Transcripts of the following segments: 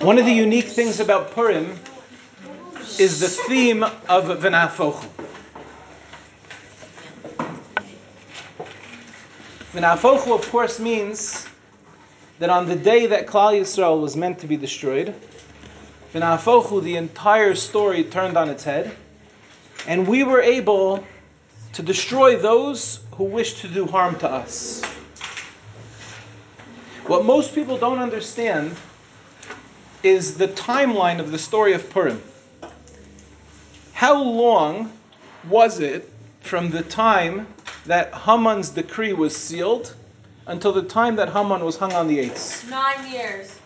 One of the unique things about Purim is the theme of V'nafochu. V'nafochu, of course, means that on the day that Klal Yisrael was meant to be destroyed, V'nafochu, the entire story turned on its head, and we were able to destroy those who wished to do harm to us. What most people don't understand is the timeline of the story of Purim. How long was it from the time that Haman's decree was sealed until the time that Haman was hung on the eitz? Nine years.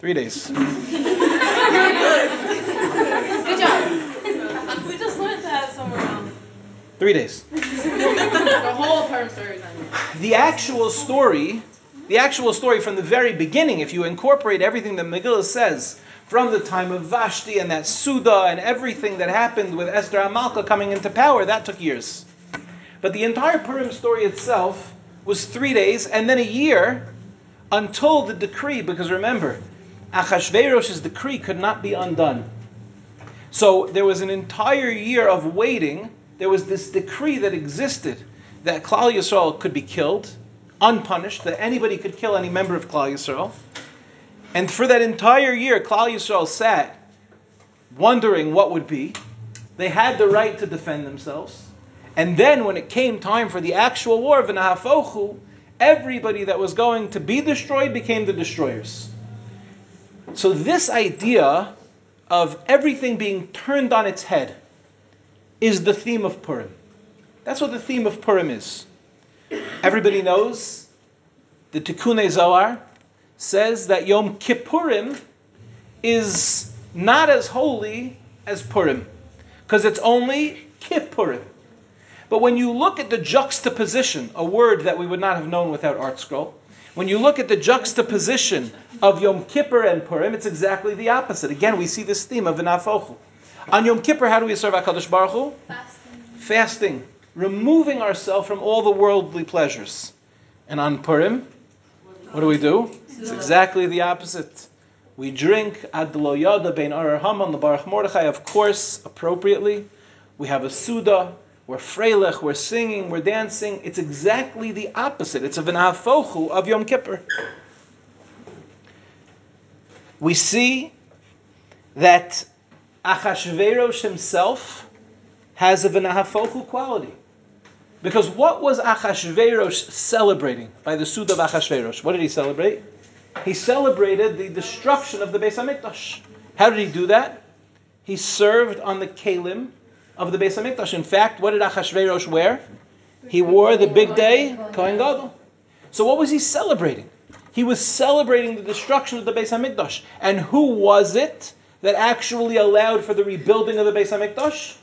Three days. Good job. We just learned that somewhere else. Three days. The whole Purim story is nine years. The actual story, the actual story from the very beginning, if you incorporate everything that Megillah says, from the time of Vashti and that Suda and everything that happened with Esther Amalka coming into power, that took years. But the entire Purim story itself was three days and then a year until the decree, because remember, Achashverosh's decree could not be undone. So there was an entire year of waiting. There was this decree that existed that Klal Yisrael could be killed, unpunished, that anybody could kill any member of Klal Yisrael. And for that entire year, Klal Yisrael sat wondering what would be. They had the right to defend themselves. And then when it came time for the actual war of Nahafochu, everybody that was going to be destroyed became the destroyers. So this idea of everything being turned on its head is the theme of Purim. That's what the theme of Purim is. Everybody knows the Tikkun Zohar says that Yom Kippurim is not as holy as Purim because it's only Kippurim. But when you look at the juxtaposition, a word that we would not have known without Art Scroll, when you look at the juxtaposition of Yom Kippur and Purim, it's exactly the opposite. Again, we see this theme of V'nafochu. On Yom Kippur, how do we serve HaKadosh Baruch Hu? Fasting. Fasting, removing ourselves from all the worldly pleasures. And on Purim, what do we do? It's exactly the opposite. We drink ad lo yada bein haman the baruch Mordechai, of course, appropriately. We have a suda. We're freilich, We're singing. We're dancing. It's exactly the opposite. It's a v'nahafochu of Yom Kippur. We see that Achashverosh himself has a v'nahafochu quality. Because what was Achashverosh celebrating by the Suda of Achashverosh? What did he celebrate? He celebrated the destruction of the Beis Hamikdash. How did he do that? He served on the kalim of the Beis Hamikdash. In fact, what did Achashverosh wear? He wore the bigdei Kohen Gadol. So what was he celebrating? He was celebrating the destruction of the Beis Hamikdash. And who was it that actually allowed for the rebuilding of the Beis Hamikdash?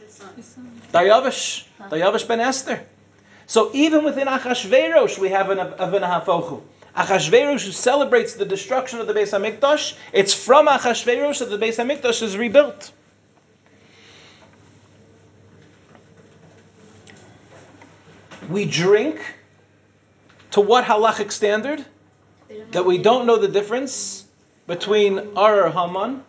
Dayavish, Dayavish ben Esther. So even within Achashverosh, we have an Avinahafochu. Achashverosh who celebrates the destruction of the Beis Hamikdash, it's from Achashverosh that the Beis Hamikdash is rebuilt. We drink to what halachic standard? That we don't know the difference between Arar Haman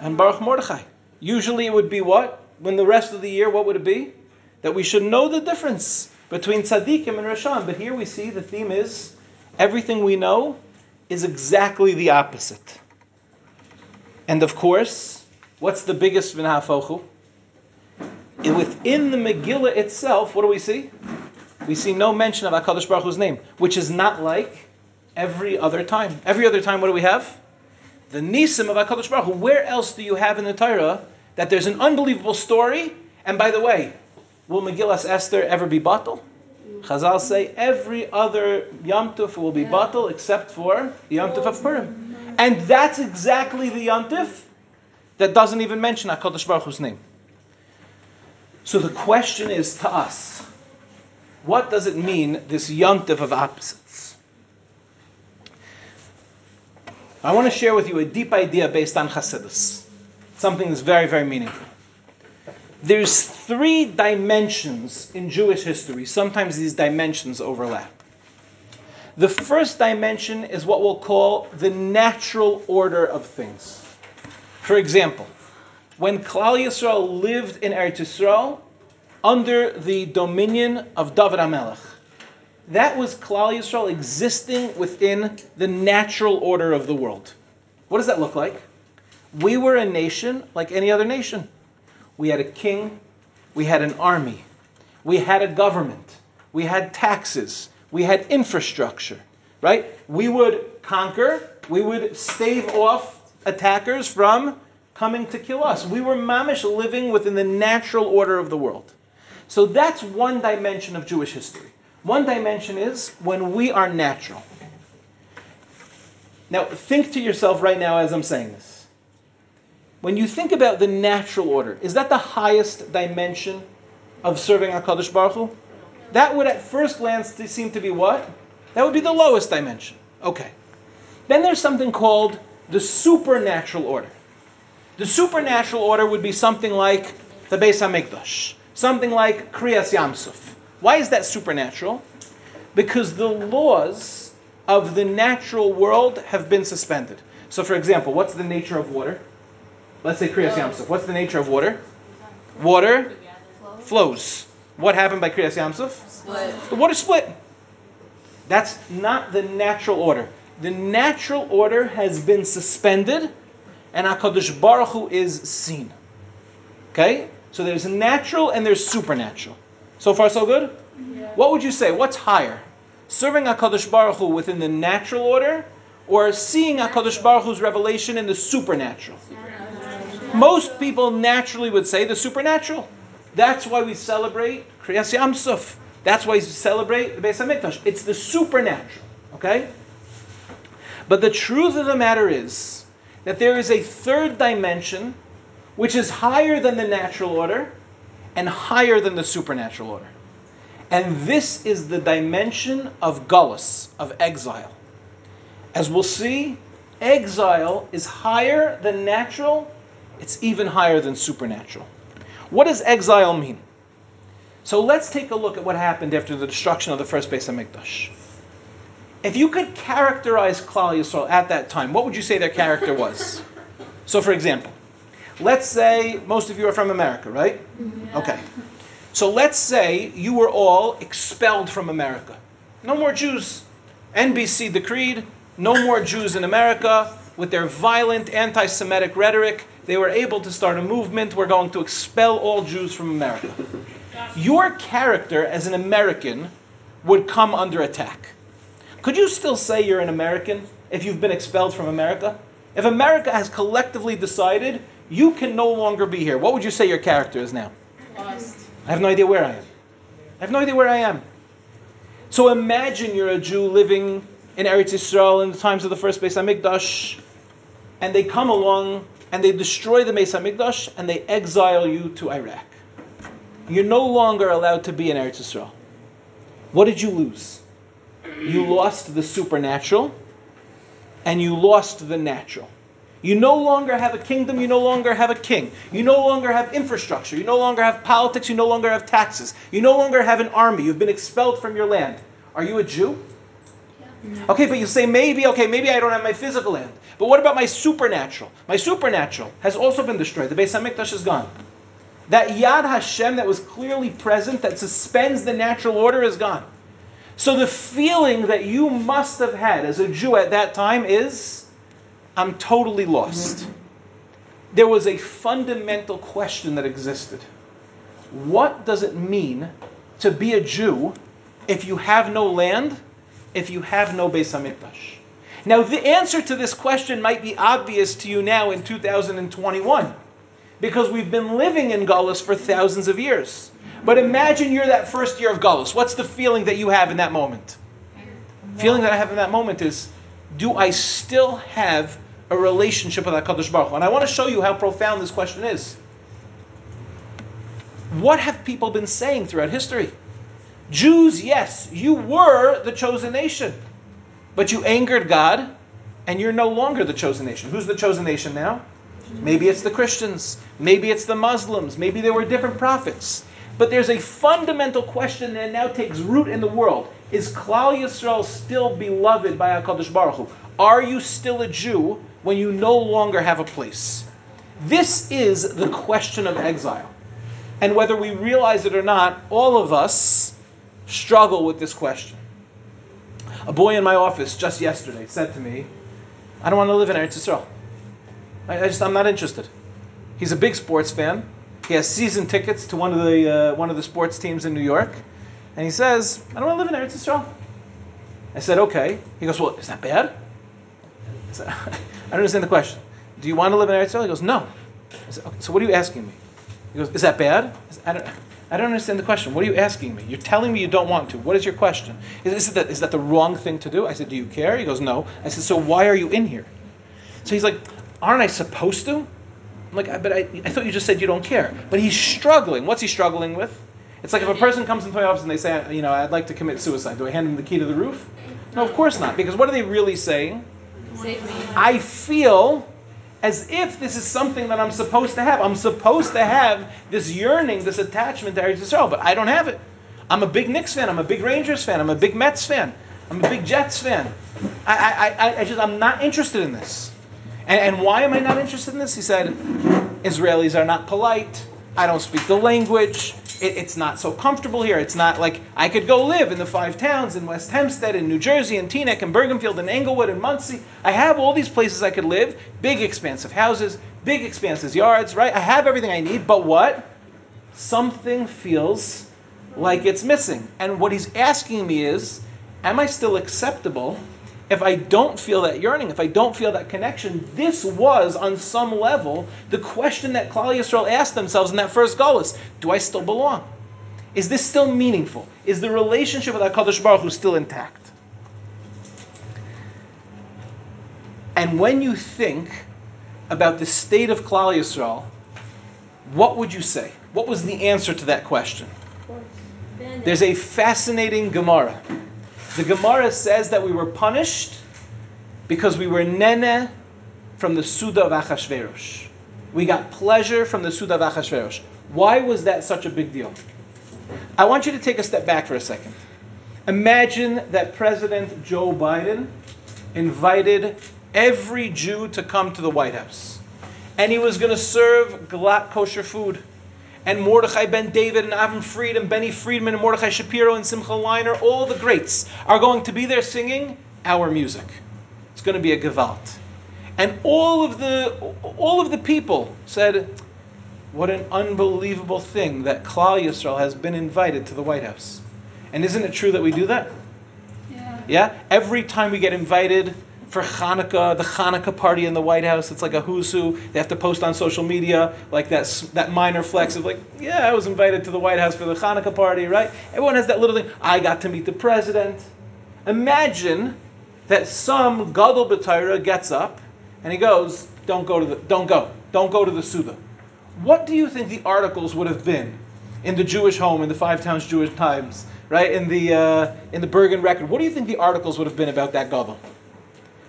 and Baruch Mordechai. Usually it would be what? When the rest of the year, what would it be? That we should know the difference between tzaddikim and rashan. But here we see the theme is everything we know is exactly the opposite. And of course, what's the biggest v'nahafochu? Within the Megillah itself, what do we see? We see no mention of HaKadosh Baruch Hu's name, which is not like every other time. Every other time, what do we have? The Nisim of HaKadosh Baruch Hu. Where else do you have in the Torah that there's an unbelievable story? And by the way, will Megillas Esther ever be batal? Mm. Chazal say every other Yom Tov will be batal except for the Yom Tov of Purim. And that's exactly the Yom Tov that doesn't even mention HaKadosh Baruch Hu's name. So the question is to us, what does it mean, this Yom Tov of opposites? I want to share with you a deep idea based on Chassidus. Something that's very, very meaningful. There's three dimensions in Jewish history. Sometimes these dimensions overlap. The first dimension is what we'll call the natural order of things. For example, when Klal Yisrael lived in Eretz Yisrael under the dominion of David HaMelech, that was Klal Yisrael existing within the natural order of the world. What does that look like? We were a nation like any other nation. We had a king, we had an army, we had a government, we had taxes, we had infrastructure, right? We would conquer, we would stave off attackers from coming to kill us. We were mamish living within the natural order of the world. So that's one dimension of Jewish history. One dimension is when we are natural. Now, think to yourself right now as I'm saying this. When you think about the natural order, is that the highest dimension of serving HaKadosh Baruch Hu? That would at first glance seem to be what? That would be the lowest dimension. Okay. Then there's something called the supernatural order. The supernatural order would be something like the Beis Hamikdash, something like Kriyas Yamsuf. Why is that supernatural? Because the laws of the natural world have been suspended. So, for example, what's the nature of water? Let's say Kriyas Yamsuf. What's the nature of water? Water flows. What happened by Kriyas Yamsuf? Split. The water split. That's not the natural order. The natural order has been suspended, and Hakadosh Baruch Hu is seen. Okay, so there's natural and there's supernatural. So far, so good. What would you say? What's higher, serving Hakadosh Baruch Hu within the natural order, or seeing Hakadosh Baruch Hu's revelation in the supernatural? Most people naturally would say the supernatural. That's why we celebrate Kriyas Yamsuf. That's why we celebrate the Beis Hamikdash. It's the supernatural. Okay. But the truth of the matter is that there is a third dimension which is higher than the natural order and higher than the supernatural order. And this is the dimension of gullus, of exile. As we'll see, exile is higher than natural, it's even higher than supernatural. What does exile mean? So let's take a look at what happened after the destruction of the first Beis Hamikdash. If you could characterize Klal Yisrael at that time, what would you say their character was? So, for example, let's say most of you are from America, right? Okay. So let's say you were all expelled from America. No more Jews. NBC decreed no more Jews in America. With their violent anti Semitic rhetoric, they were able to start a movement. We're going to expel all Jews from America. Your character as an American would come under attack. Could you still say you're an American if you've been expelled from America? If America has collectively decided you can no longer be here, what would you say your character is now? Lost. I have no idea where I am. I have no idea where I am. So imagine you're a Jew living in Eretz Yisrael in the times of the first Beis Hamikdash, and they come along and they destroy the Beis Hamikdash and they exile you to Iraq. You're no longer allowed to be in Eretz Yisrael. What did you lose? You lost the supernatural and you lost the natural. You no longer have a kingdom, you no longer have a king. You no longer have infrastructure, you no longer have politics, you no longer have taxes. You no longer have an army, you've been expelled from your land. Are you a Jew? Okay, but you say maybe, okay, maybe I don't have my physical land. But what about my supernatural? My supernatural has also been destroyed. The Beis Hamikdash is gone. That Yad Hashem that was clearly present, that suspends the natural order, is gone. So the feeling that you must have had as a Jew at that time is, I'm totally lost. There was a fundamental question that existed. What does it mean to be a Jew if you have no land, if you have no Beis Hamikdash? Now, the answer to this question might be obvious to you now in 2021 because we've been living in Gullus for thousands of years. But imagine you're that first year of Gullus. What's the feeling that you have in that moment? Feeling that I have in that moment is, do I still have a relationship with HaKadosh Baruch Hu? And I want to show you how profound this question is. What have people been saying throughout history? Jews, yes, you were the chosen nation, but you angered God, and you're no longer the chosen nation. Who's the chosen nation now? Maybe it's the Christians. Maybe it's the Muslims. Maybe there were different prophets. But there's a fundamental question that now takes root in the world. Is Klal Yisrael still beloved by HaKadosh Baruch Hu? Are you still a Jew when you no longer have a place? This is the question of exile. And whether we realize it or not, all of us struggle with this question. A boy in my office just yesterday said to me, I don't want to live in Eretz Yisrael. I, I just, I'm not interested. He's a big sports fan. He has season tickets to one of the uh, one of the sports teams in New York, and he says, "I don't want to live in Eretz Yisrael." I said, "Okay." He goes, "Well, is that bad?" I, said, I don't understand the question. Do you want to live in Eretz Yisrael? He goes, "No." I said, okay, "So what are you asking me?" He goes, "Is that bad?" I, don't. I don't understand the question. What are you asking me? You're telling me you don't want to. What is your question? Is, is, that, is that the wrong thing to do? I said, Do you care? He goes, No. I said, So why are you in here? So he's like, Aren't I supposed to? I'm like, but I, I thought you just said you don't care. But he's struggling. What's he struggling with? It's like if a person comes into my office and they say, you know, I'd like to commit suicide. Do I hand them the key to the roof? No, of course not. Because what are they really saying? Save me. I feel as if this is something that I'm supposed to have. I'm supposed to have this yearning, this attachment to Eretz Yisrael, but I don't have it. I'm a big Knicks fan. I'm a big Rangers fan. I'm a big Mets fan. I'm a big Jets fan. I, I, I, I just, I'm not interested in this. And, and why am I not interested in this? He said, Israelis are not polite. I don't speak the language. It, it's not so comfortable here. It's not like I could go live in the five towns in West Hempstead, in New Jersey, in Teaneck, in Bergenfield, in Englewood, in Monsey. I have all these places I could live. Big, expansive houses, big, expansive yards, right? I have everything I need, but what? Something feels like it's missing. And what he's asking me is, am I still acceptable if I don't feel that yearning, if I don't feel that connection, this was, on some level, the question that Klal Yisrael asked themselves in that first Golas. Do I still belong? Is this still meaningful? Is the relationship with HaKadosh Baruch Hu still intact? And when you think about the state of Klal Yisrael, what would you say? What was the answer to that question? There's a fascinating Gemara. The Gemara says that we were punished because we were nene from the Suda of Achashverosh. We got pleasure from the Suda of Achashverosh. Why was that such a big deal? I want you to take a step back for a second. Imagine that President Joe Biden invited every Jew to come to the White House. And he was going to serve glatt kosher food and Mordechai ben David and Avram Fried and Benny Friedman and Mordechai Shapiro and Simcha Leiner, all the greats are going to be there singing our music. It's going to be a Gewalt. And all of the all of the people said, What an unbelievable thing that Klal Yisrael has been invited to the White House. And isn't it true that we do that? Yeah. Yeah? Every time we get invited for Hanukkah, the Hanukkah party in the White House. It's like a who's who. They have to post on social media like that, that minor flex of like, yeah, I was invited to the White House for the Hanukkah party, right? Everyone has that little thing. I got to meet the president. Imagine that some Gadol B'Torah gets up and he goes, don't go to the, don't go, don't go to the Suda. What do you think the articles would have been in the Jewish home, in the Five Towns Jewish Times, right? In the, uh, in the Bergen Record. What do you think the articles would have been about that Gadol?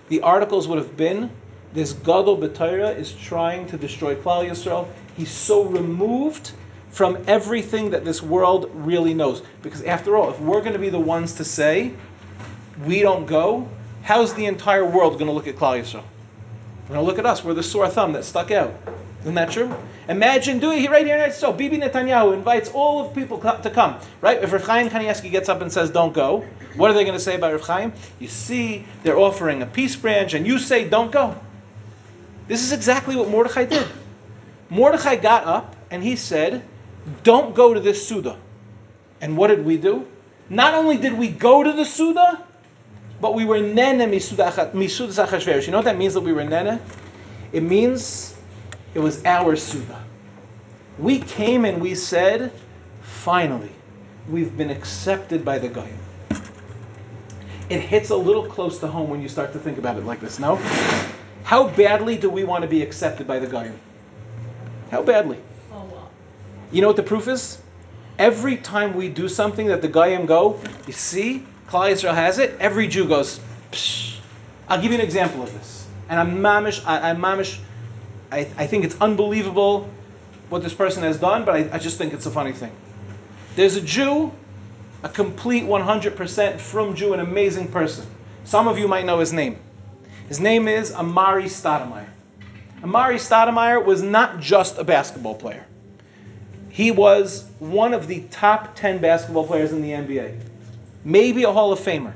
The articles would have been this Gadol B'Torah is trying to destroy Klal Yisrael. He's so removed from everything that this world really knows. Because after all, if we're going to be the ones to say, we don't go, how's the entire world going to look at Klal Yisrael? They're going to look at us. We're the sore thumb that stuck out. Isn't that true? Imagine doing it right here in So Bibi Netanyahu invites all of people to come. Right? If Rav Chaim Kanievsky gets up and says, "Don't go," what are they going to say about Rav Chaim? You see, they're offering a peace branch, and you say, "Don't go." This is exactly what Mordechai did. Mordechai got up and he said, "Don't go to this suda." And what did we do? Not only did we go to the suda, but we were nene misuda achashverosh. You know what that means that we were nene? It means it was our Suda. We came and we said, finally, we've been accepted by the Goyim. It hits a little close to home when you start to think about it like this, no? How badly do we want to be accepted by the Goyim? How badly? Oh, well. You know what the proof is? Every time we do something that the Goyim go, you see, Klal Yisrael has it, every Jew goes, Psh. I'll give you an example of this. And I'm mamish, I, I'm mamish I, I think it's unbelievable what this person has done, but I, I just think it's a funny thing. There's a Jew, a complete 100% from Jew, an amazing person. Some of you might know his name. His name is Amar'e Stoudemire. Amar'e Stoudemire was not just a basketball player. He was one of the top 10 basketball players in the NBA. Maybe a Hall of Famer.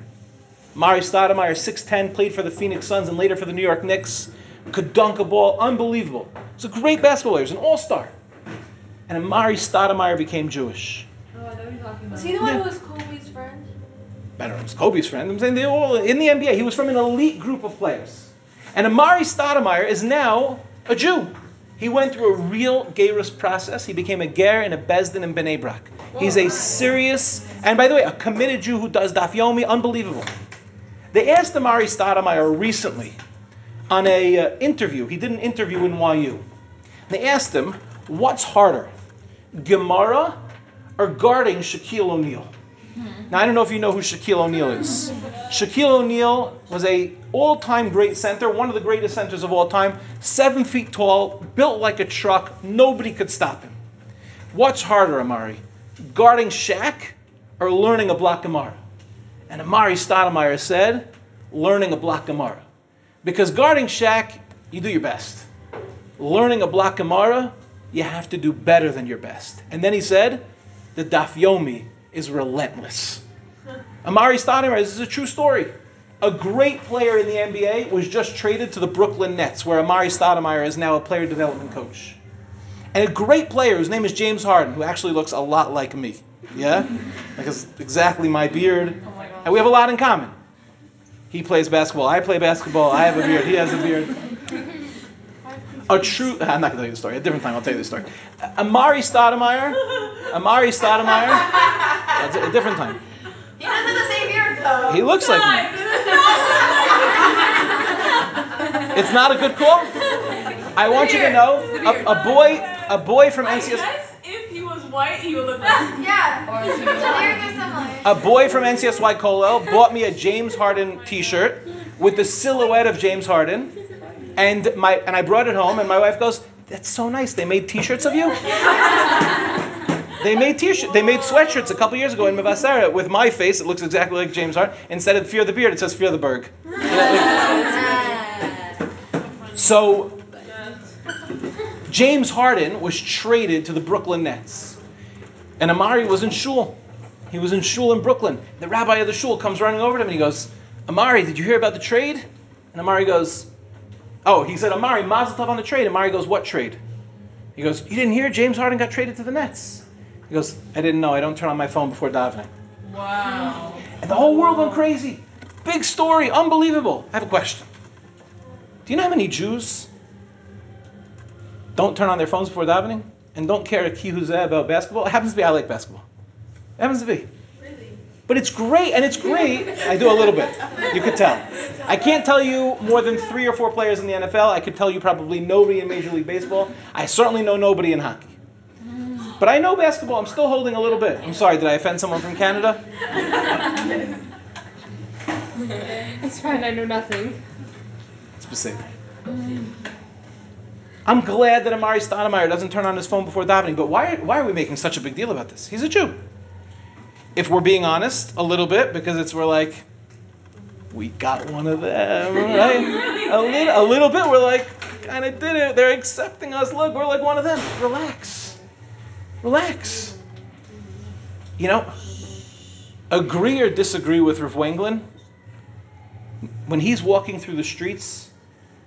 Amar'e Stoudemire, 6'10, played for the Phoenix Suns and later for the New York Knicks. Could dunk a ball, unbelievable. He's a great basketball player, he's an all-star. And Amar'e Stoudemire became Jewish. Oh, I know what you're talking about. Was he the one who was Kobe's friend? better was Kobe's friend. I'm saying they all in the NBA. He was from an elite group of players. And Amar'e Stoudemire is now a Jew. He went through a real Gerus process. He became a Ger in a Beis Din in Bnei Brak. He's a serious, and by the way, a committed Jew who does Daf Yomi, unbelievable. They asked Amar'e Stoudemire recently on a uh, interview. He did an interview in YU. They asked him, what's harder, Gemara or guarding Shaquille O'Neal? Now I don't know if you know who Shaquille O'Neal is. Shaquille O'Neal was a all-time great center, one of the greatest centers of all time, seven feet tall, built like a truck. Nobody could stop him. What's harder, Amar'e? Guarding Shaq or learning a block Gemara? And Amar'e Stoudemire said, learning a block Gemara. Because guarding Shaq, you do your best. Learning a block Gemara, you have to do better than your best. And then he said, the Daf Yomi is relentless. Amar'e Stoudemire, this is a true story. A great player in the NBA was just traded to the Brooklyn Nets, where Amar'e Stoudemire is now a player development coach. And a great player whose name is James Harden, who actually looks a lot like me. Yeah? Because exactly my beard. Oh and we have a lot in common. He plays basketball, I play basketball, I have a beard, he has a beard. A true, I'm not going to tell you the story, a different time I'll tell you the story. Amar'e Stoudemire, Amar'e Stoudemire, that's a different time. He doesn't have the same beard though. He looks like me. It's not a good call. I want you to know, a, a boy, a boy from I NCS, guess if he was white, he would look like Yeah. A boy from NCSY Kollel bought me a James Harden T-shirt with the silhouette of James Harden, and my and I brought it home, and my wife goes, "That's so nice. They made T-shirts of you." They made t-shirt, they made sweatshirts a couple years ago in Mevaseret with my face. It looks exactly like James Harden. Instead of Fear the Beard, it says Fear the Berg. So James Harden was traded to the Brooklyn Nets. And Amar'e was in shul. He was in shul in Brooklyn. The rabbi of the shul comes running over to him and he goes, Amar'e, did you hear about the trade? And Amar'e goes, Oh, he said, Amar'e, mazel tov on the trade. Amar'e goes, What trade? He goes, You didn't hear James Harden got traded to the Nets? He goes, I didn't know. I don't turn on my phone before davening. Wow. And the whole world went crazy. Big story, unbelievable. I have a question. Do you know how many Jews don't turn on their phones before davening and don't care a kihuzeh about basketball? It happens to be I like basketball. It happens to be. But it's great, and it's great. I do a little bit. You could tell. I can't tell you more than three or four players in the NFL. I could tell you probably nobody in Major League Baseball. I certainly know nobody in hockey. But I know basketball. I'm still holding a little bit. I'm sorry, did I offend someone from Canada? It's fine, I know nothing. Specific. I'm glad that Amar'e Stoudemire doesn't turn on his phone before davening, but why, why are we making such a big deal about this? He's a Jew. If we're being honest, a little bit, because it's we're like, we got one of them, right? A little, a little bit, we're like, kind of did it. They're accepting us. Look, we're like one of them. Relax. Relax. You know, agree or disagree with Rav Wenglin, when he's walking through the streets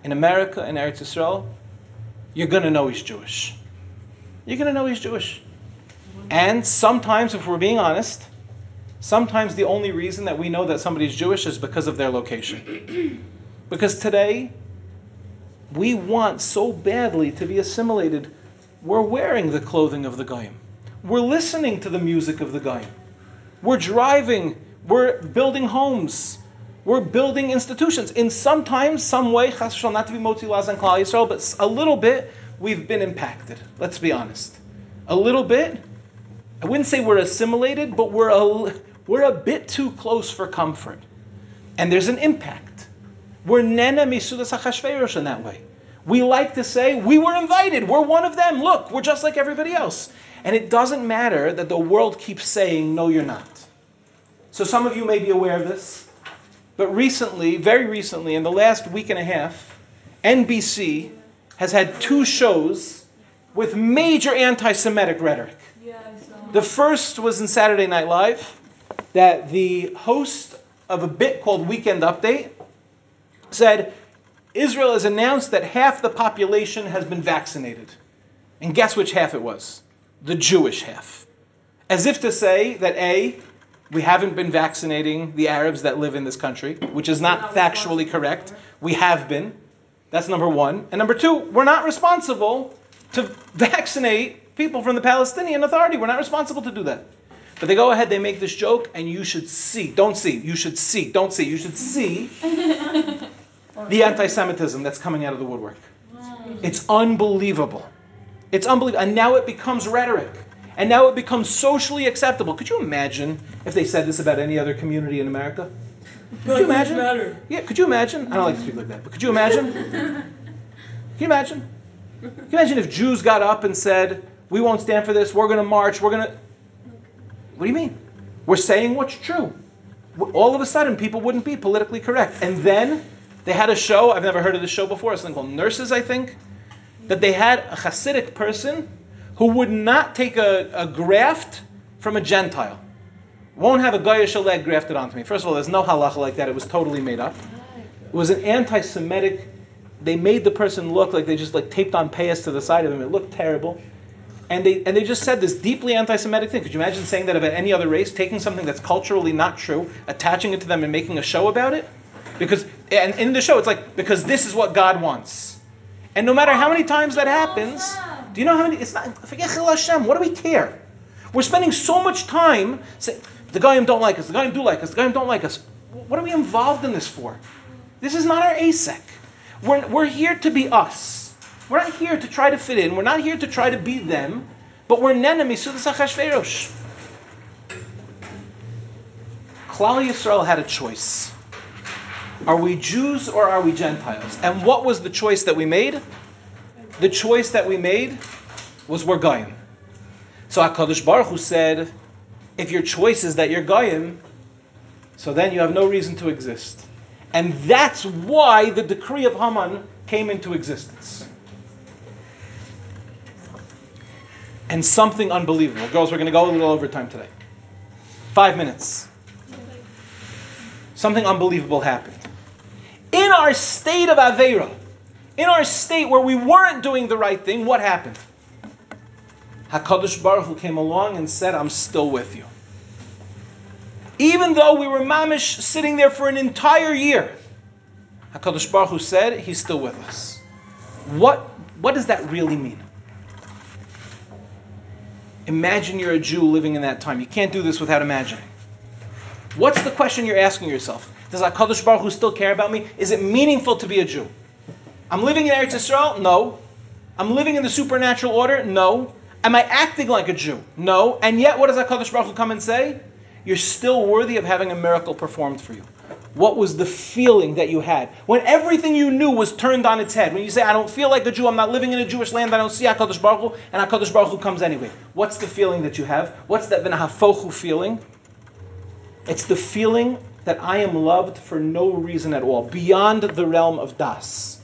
in America and Eretz Yisrael, you're going to know he's Jewish. You're going to know he's Jewish. And sometimes, if we're being honest, sometimes the only reason that we know that somebody's Jewish is because of their location. because today, we want so badly to be assimilated. We're wearing the clothing of the Goyim. We're listening to the music of the Goyim. We're driving. We're building homes. We're building institutions. In sometimes, some way, chas v'shalom, not to be motzi laz and klal Yisrael, but a little bit, we've been impacted. Let's be honest. A little bit. I wouldn't say we're assimilated, but we're a, we're a bit too close for comfort. And there's an impact. We're nena misudas hachashverosh in that way. We like to say, we were invited. We're one of them. Look, we're just like everybody else. And it doesn't matter that the world keeps saying, no, you're not. So some of you may be aware of this, but recently, very recently, in the last week and a half, NBC has had two shows with major anti Semitic rhetoric. Yeah, I saw. The first was in Saturday Night Live, that the host of a bit called Weekend Update said Israel has announced that half the population has been vaccinated. And guess which half it was? The Jewish half. As if to say that A, we haven't been vaccinating the Arabs that live in this country, which is not factually correct. We have been. That's number one. And number two, we're not responsible to vaccinate people from the Palestinian Authority. We're not responsible to do that. But they go ahead, they make this joke, and you should see, don't see, you should see, don't see, you should see the anti Semitism that's coming out of the woodwork. It's unbelievable. It's unbelievable. And now it becomes rhetoric. And now it becomes socially acceptable. Could you imagine if they said this about any other community in America? Could you imagine? Yeah, could you imagine? I don't like to speak like that, but could you imagine? Can you imagine? Can you imagine if Jews got up and said, We won't stand for this, we're going to march, we're going to. What do you mean? We're saying what's true. All of a sudden, people wouldn't be politically correct. And then they had a show, I've never heard of this show before, something called Nurses, I think, that they had a Hasidic person who would not take a, a graft from a Gentile. Won't have a Goyish leg grafted onto me. First of all, there's no halacha like that. It was totally made up. It was an anti-Semitic. They made the person look like they just like taped on payas to the side of him. It looked terrible. And they, and they just said this deeply anti-Semitic thing. Could you imagine saying that about any other race, taking something that's culturally not true, attaching it to them and making a show about it? Because and in the show, it's like because this is what God wants. And no matter how many times that happens, do you know how many? It's not. Forget Chil Hashem. What do we care? We're spending so much time saying the Goyim don't like us. The Goyim do like us. The Goyim don't like us. What are we involved in this for? This is not our ASEC. We're, we're here to be us. We're not here to try to fit in. We're not here to try to be them. But we're Nenemi Sudas Achashverosh. Klal Yisrael had a choice. Are we Jews or are we Gentiles? And what was the choice that we made? The choice that we made was we're Goyim. So HaKadosh Baruch Hu said, if your choice is that you're Goyim, so then you have no reason to exist. And that's why the decree of Haman came into existence. And something unbelievable. Girls, we're going to go a little overtime today. Five minutes. Something unbelievable happened. In our state of Aveira, in our state where we weren't doing the right thing, what happened? HaKadosh Baruch Hu came along and said, I'm still with you. Even though we were mamish sitting there for an entire year, HaKadosh Baruch Hu said, He's still with us. What, what does that really mean? Imagine you're a Jew living in that time. You can't do this without imagining. What's the question you're asking yourself? Does HaKadosh Baruch Hu still care about me? Is it meaningful to be a Jew? I'm living in Eretz Yisrael? No. I'm living in the supernatural order? No. Am I acting like a Jew? No. And yet, what does HaKadosh Baruch Hu come and say? You're still worthy of having a miracle performed for you. What was the feeling that you had? When everything you knew was turned on its head. When you say, I don't feel like a Jew, I'm not living in a Jewish land, I don't see HaKadosh Baruch Hu, and HaKadosh Baruch Hu comes anyway. What's the feeling that you have? What's that V'nahafochu feeling? It's the feeling that I am loved for no reason at all, beyond the realm of Das.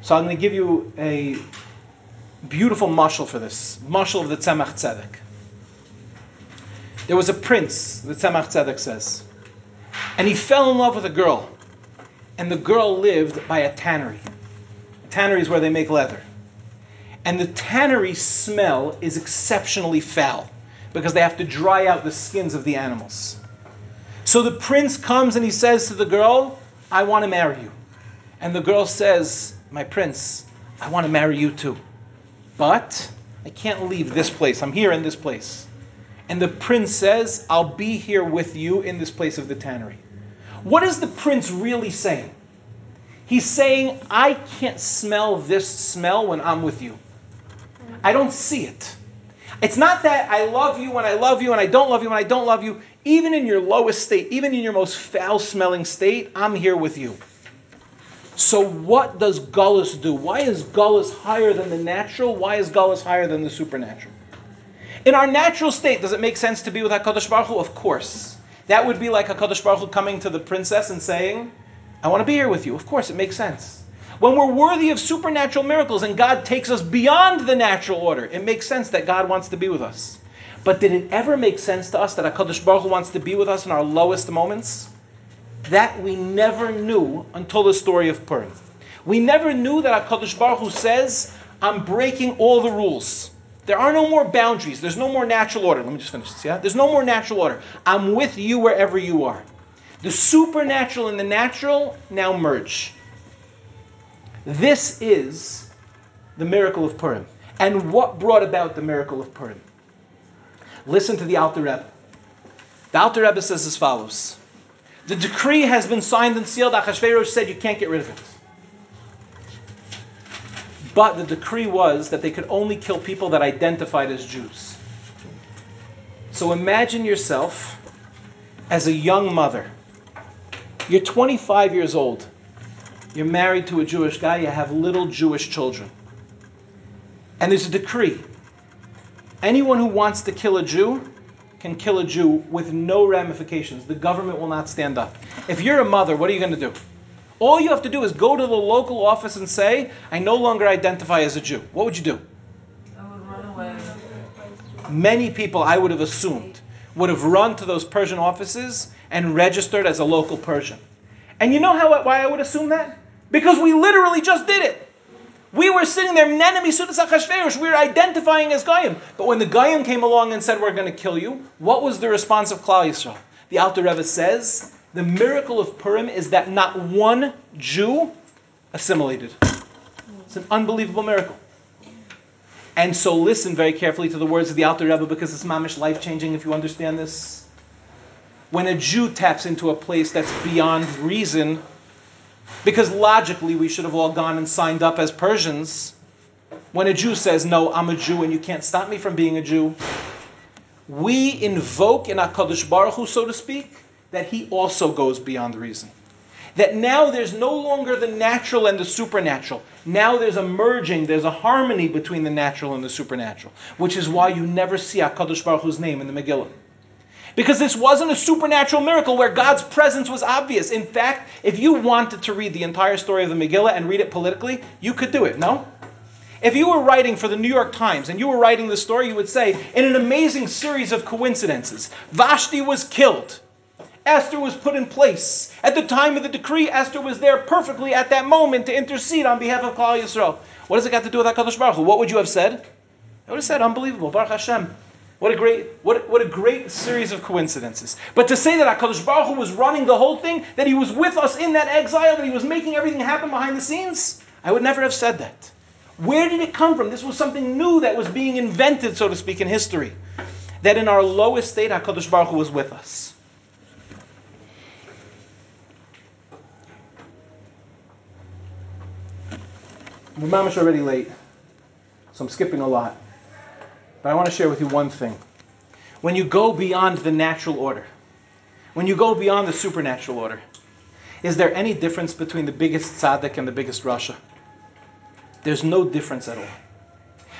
So I'm going to give you a beautiful mashal for this. Mashal of the Tzemach Tzedek. There was a prince, the Tzemach Tzedek says, and he fell in love with a girl. And the girl lived by a tannery. A tannery is where they make leather. And the tannery smell is exceptionally foul because they have to dry out the skins of the animals. So the prince comes and he says to the girl, I want to marry you. And the girl says, My prince, I want to marry you too. But I can't leave this place. I'm here in this place. And the prince says, I'll be here with you in this place of the tannery. What is the prince really saying? He's saying, I can't smell this smell when I'm with you. I don't see it. It's not that I love you when I love you and I don't love you when I don't love you. Even in your lowest state, even in your most foul smelling state, I'm here with you. So what does Gullus do? Why is Gullus higher than the natural? Why is Gullus higher than the supernatural? In our natural state, does it make sense to be with HaKadosh Baruch Hu? Of course. That would be like HaKadosh Baruch Hu coming to the princess and saying, I want to be here with you. Of course, it makes sense. When we're worthy of supernatural miracles and God takes us beyond the natural order, it makes sense that God wants to be with us. But did it ever make sense to us that HaKadosh Baruch Hu wants to be with us in our lowest moments? That we never knew until the story of Purim. We never knew that HaKadosh Baruch Hu says, I'm breaking all the rules. There are no more boundaries. There's no more natural order. Let me just finish this, yeah? There's no more natural order. I'm with you wherever you are. The supernatural and the natural now merge. This is the miracle of Purim. And what brought about the miracle of Purim? Listen to the Alter Rebbe. The Alter Rebbe says as follows The decree has been signed and sealed. Achashverosh said you can't get rid of it. But the decree was that they could only kill people that identified as Jews. So imagine yourself as a young mother. You're 25 years old. You're married to a Jewish guy. You have little Jewish children. And there's a decree. Anyone who wants to kill a Jew can kill a Jew with no ramifications. The government will not stand up. If you're a mother, what are you going to do? All you have to do is go to the local office and say, I no longer identify as a Jew. What would you do? I would run away. Many people, I would have assumed, would have run to those Persian offices and registered as a local Persian. And you know how, why I would assume that? Because we literally just did it. We were sitting there, Nenemi Sudas Achashverosh, we were identifying as Goyim. But when the Goyim came along and said, We're going to kill you, what was the response of Klal Yisrael? The Alter Rebbe says, the miracle of Purim is that not one Jew assimilated. It's an unbelievable miracle. And so listen very carefully to the words of the Alter Rebbe because it's mamish life changing if you understand this. When a Jew taps into a place that's beyond reason, because logically we should have all gone and signed up as Persians. When a Jew says, No, I'm a Jew and you can't stop me from being a Jew, we invoke in HaKadosh Baruch Hu, so to speak, that he also goes beyond reason. That now there's no longer the natural and the supernatural. Now there's a merging, there's a harmony between the natural and the supernatural, which is why you never see HaKadosh Baruch Hu's name in the Megillah. Because this wasn't a supernatural miracle where God's presence was obvious. In fact, if you wanted to read the entire story of the Megillah and read it politically, you could do it, no? If you were writing for the New York Times and you were writing the story, you would say, in an amazing series of coincidences, Vashti was killed. Esther was put in place. At the time of the decree, Esther was there perfectly at that moment to intercede on behalf of Klal Yisrael. What does it got to do with HaKadosh Baruch Hu? What would you have said? I would have said, unbelievable, Baruch Hashem. What a great, what, what a great series of coincidences. But to say that HaKadosh Baruch Hu was running the whole thing, that he was with us in that exile, that he was making everything happen behind the scenes, I would never have said that. Where did it come from? This was something new that was being invented, so to speak, in history. That in our lowest state, HaKadosh Baruch Hu was with us. We're mamish already late, so I'm skipping a lot. But I want to share with you one thing. When you go beyond the natural order, when you go beyond the supernatural order, is there any difference between the biggest tzaddik and the biggest rasha? There's no difference at all.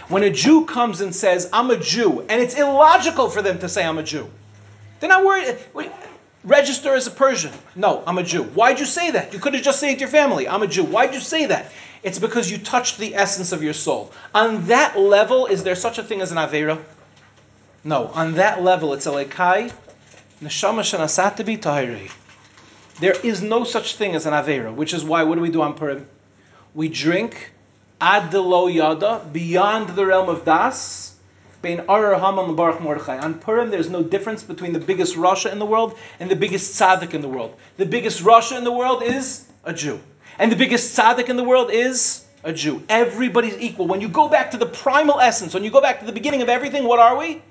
When a Jew comes and says, I'm a Jew, and it's illogical for them to say, I'm a Jew, they're not worried. Register as a Persian. No, I'm a Jew. Why'd you say that? You could have just saved your family, I'm a Jew. Why'd you say that? It's because you touched the essence of your soul. On that level, is there such a thing as an Avera? No. On that level, it's a Lekai, Neshama Shanasatabi Tahiri. There is no such thing as an Avera, which is why, what do we do on Purim? We drink ad lo yada, beyond the realm of das, bein arar mordechai. On Purim, there's no difference between the biggest rasha in the world and the biggest tzaddik in the world. The biggest rasha in the world is a Jew. And the biggest tzaddik in the world is a Jew. Everybody's equal. When you go back to the primal essence, when you go back to the beginning of everything, what are we?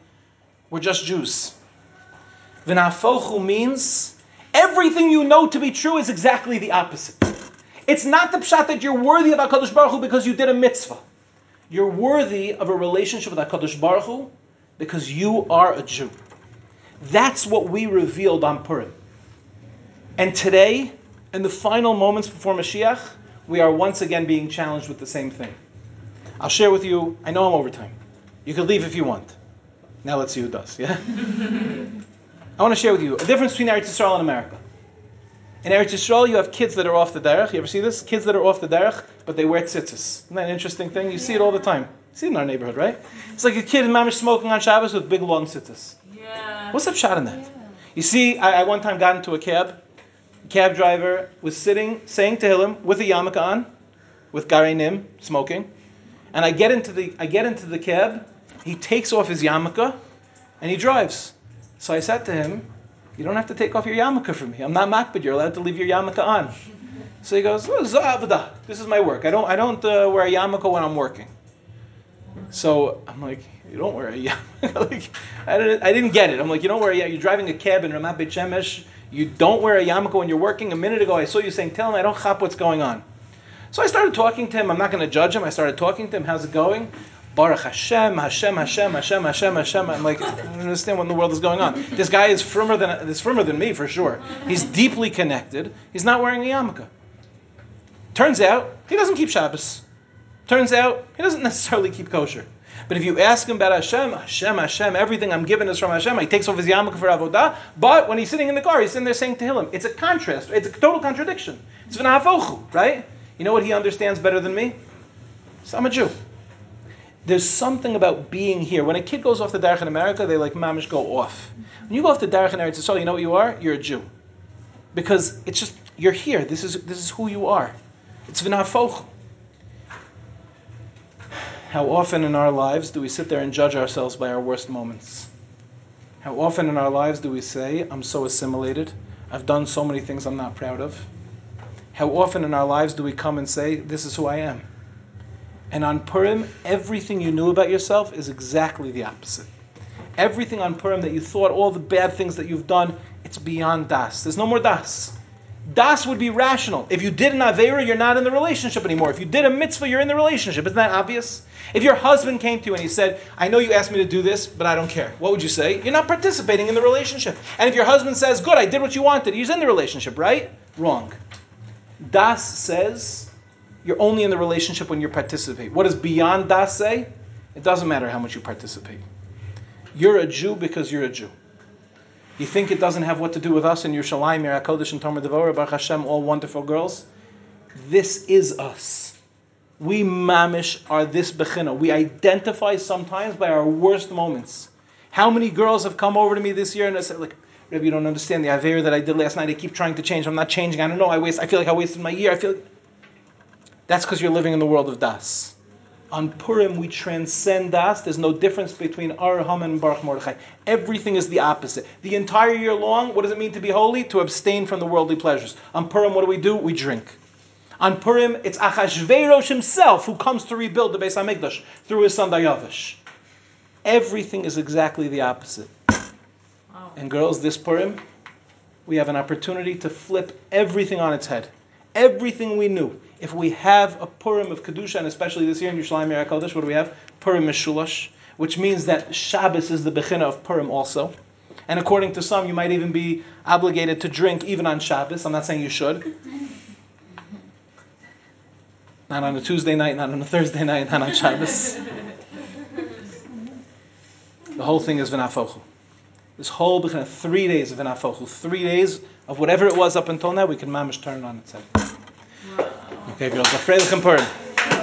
We're just Jews. V'nafochu means everything you know to be true is exactly the opposite. It's not the pshat that you're worthy of HaKadosh Baruch Hu because you did a mitzvah. You're worthy of a relationship with HaKadosh Baruch Hu because you are a Jew. That's what we revealed on Purim. And today, in the final moments before Mashiach, we are once again being challenged with the same thing. I'll share with you, I know I'm over time. You can leave if you want. Now let's see who does, yeah? I want to share with you a difference between Eretz Yisrael and America. In Eretz Yisrael, you have kids that are off the derech. You ever see this? Kids that are off the derech, but they wear tzitzis. Isn't that an interesting thing? You see it all the time. You see it in our neighborhood, right? It's like a kid in Mamish smoking on Shabbos with big long tzitzis. Yeah. What's up shot in that? You see, I, I one time got into a cab. Cab driver was sitting, saying to Tehillim with a yarmulke on, with Gareinim, smoking. And I get into the I get into the cab. He takes off his yarmulke, and he drives. So I said to him, "You don't have to take off your yarmulke for me. I'm not makpid. You're allowed to leave your yarmulke on." So he goes, oh, This is my work. I don't I don't uh, wear a yarmulke when I'm working." So I'm like, "You don't wear a yarmulke." like, I didn't I didn't get it. I'm like, "You don't wear a yarmulke. You're driving a cab in Ramat Beit Shemesh. You don't wear a yarmulke when you're working. A minute ago, I saw you saying, "Tehillim I don't chap what's going on." So I started talking to him. I'm not going to judge him. I started talking to him. How's it going? Baruch Hashem, Hashem, Hashem, Hashem, Hashem, Hashem. I'm like, I don't understand what in the world is going on. This guy is firmer than is firmer than me for sure. He's deeply connected. He's not wearing a yarmulke. Turns out he doesn't keep Shabbos. Turns out he doesn't necessarily keep kosher. But if you ask him about Hashem, Hashem, Hashem, everything I'm given is from Hashem. He takes off his yarmulke for avodah. But when he's sitting in the car, he's sitting there saying Tehillim. It's a contrast. It's a total contradiction. It's v'nafochu, right? You know what he understands better than me? So I'm a Jew. There's something about being here. When a kid goes off the derech in America, they like mamish go off. When you go off the derech in Eretz Yisrael, you know what you are? You're a Jew. Because it's just you're here. This is this is who you are. It's v'nafochu. How often in our lives do we sit there and judge ourselves by our worst moments? How often in our lives do we say, I'm so assimilated, I've done so many things I'm not proud of? How often in our lives do we come and say, This is who I am? And on Purim, everything you knew about yourself is exactly the opposite. Everything on Purim that you thought, all the bad things that you've done, it's beyond Das. There's no more Das. Das would be rational. If you did an Avera, you're not in the relationship anymore. If you did a mitzvah, you're in the relationship. Isn't that obvious? If your husband came to you and he said, I know you asked me to do this, but I don't care, what would you say? You're not participating in the relationship. And if your husband says, Good, I did what you wanted, he's in the relationship, right? Wrong. Das says you're only in the relationship when you participate. What does beyond Das say? It doesn't matter how much you participate. You're a Jew because you're a Jew. You think it doesn't have what to do with us and Yerushalayim, Ir HaKodesh, and Tomer Devorah, Baruch Hashem, all wonderful girls? This is us. We mamish are this bechina. We identify sometimes by our worst moments. How many girls have come over to me this year and they said, like, Rebbe, you don't understand the Aver that I did last night. I keep trying to change. I'm not changing. I don't know. I waste. I feel like I wasted my year. I feel. Like... That's because you're living in the world of Das. On Purim, we transcend Das. There's no difference between Ar and Baruch Mordechai. Everything is the opposite. The entire year long, what does it mean to be holy? To abstain from the worldly pleasures. On Purim, what do we do? We drink. On Purim, it's Achashverosh himself who comes to rebuild the Beis Hamikdash through his son Daryavesh. Everything is exactly the opposite. Wow. And girls, this Purim, we have an opportunity to flip everything on its head. Everything we knew. If we have a Purim of Kedusha, and especially this year in Yerushalayim Ir HaKodesh, what do we have? Purim Meshulash, which means that Shabbos is the Bechina of Purim also. And according to some, you might even be obligated to drink even on Shabbos. I'm not saying you should. Not on a Tuesday night, not on a Thursday night, not on Shabbos. the whole thing is v'nafochu. This whole Bechina, three days of v'nafochu, three days of whatever it was up until now, we can mamish turn it on its head. Okay, girls, afraid of Purim.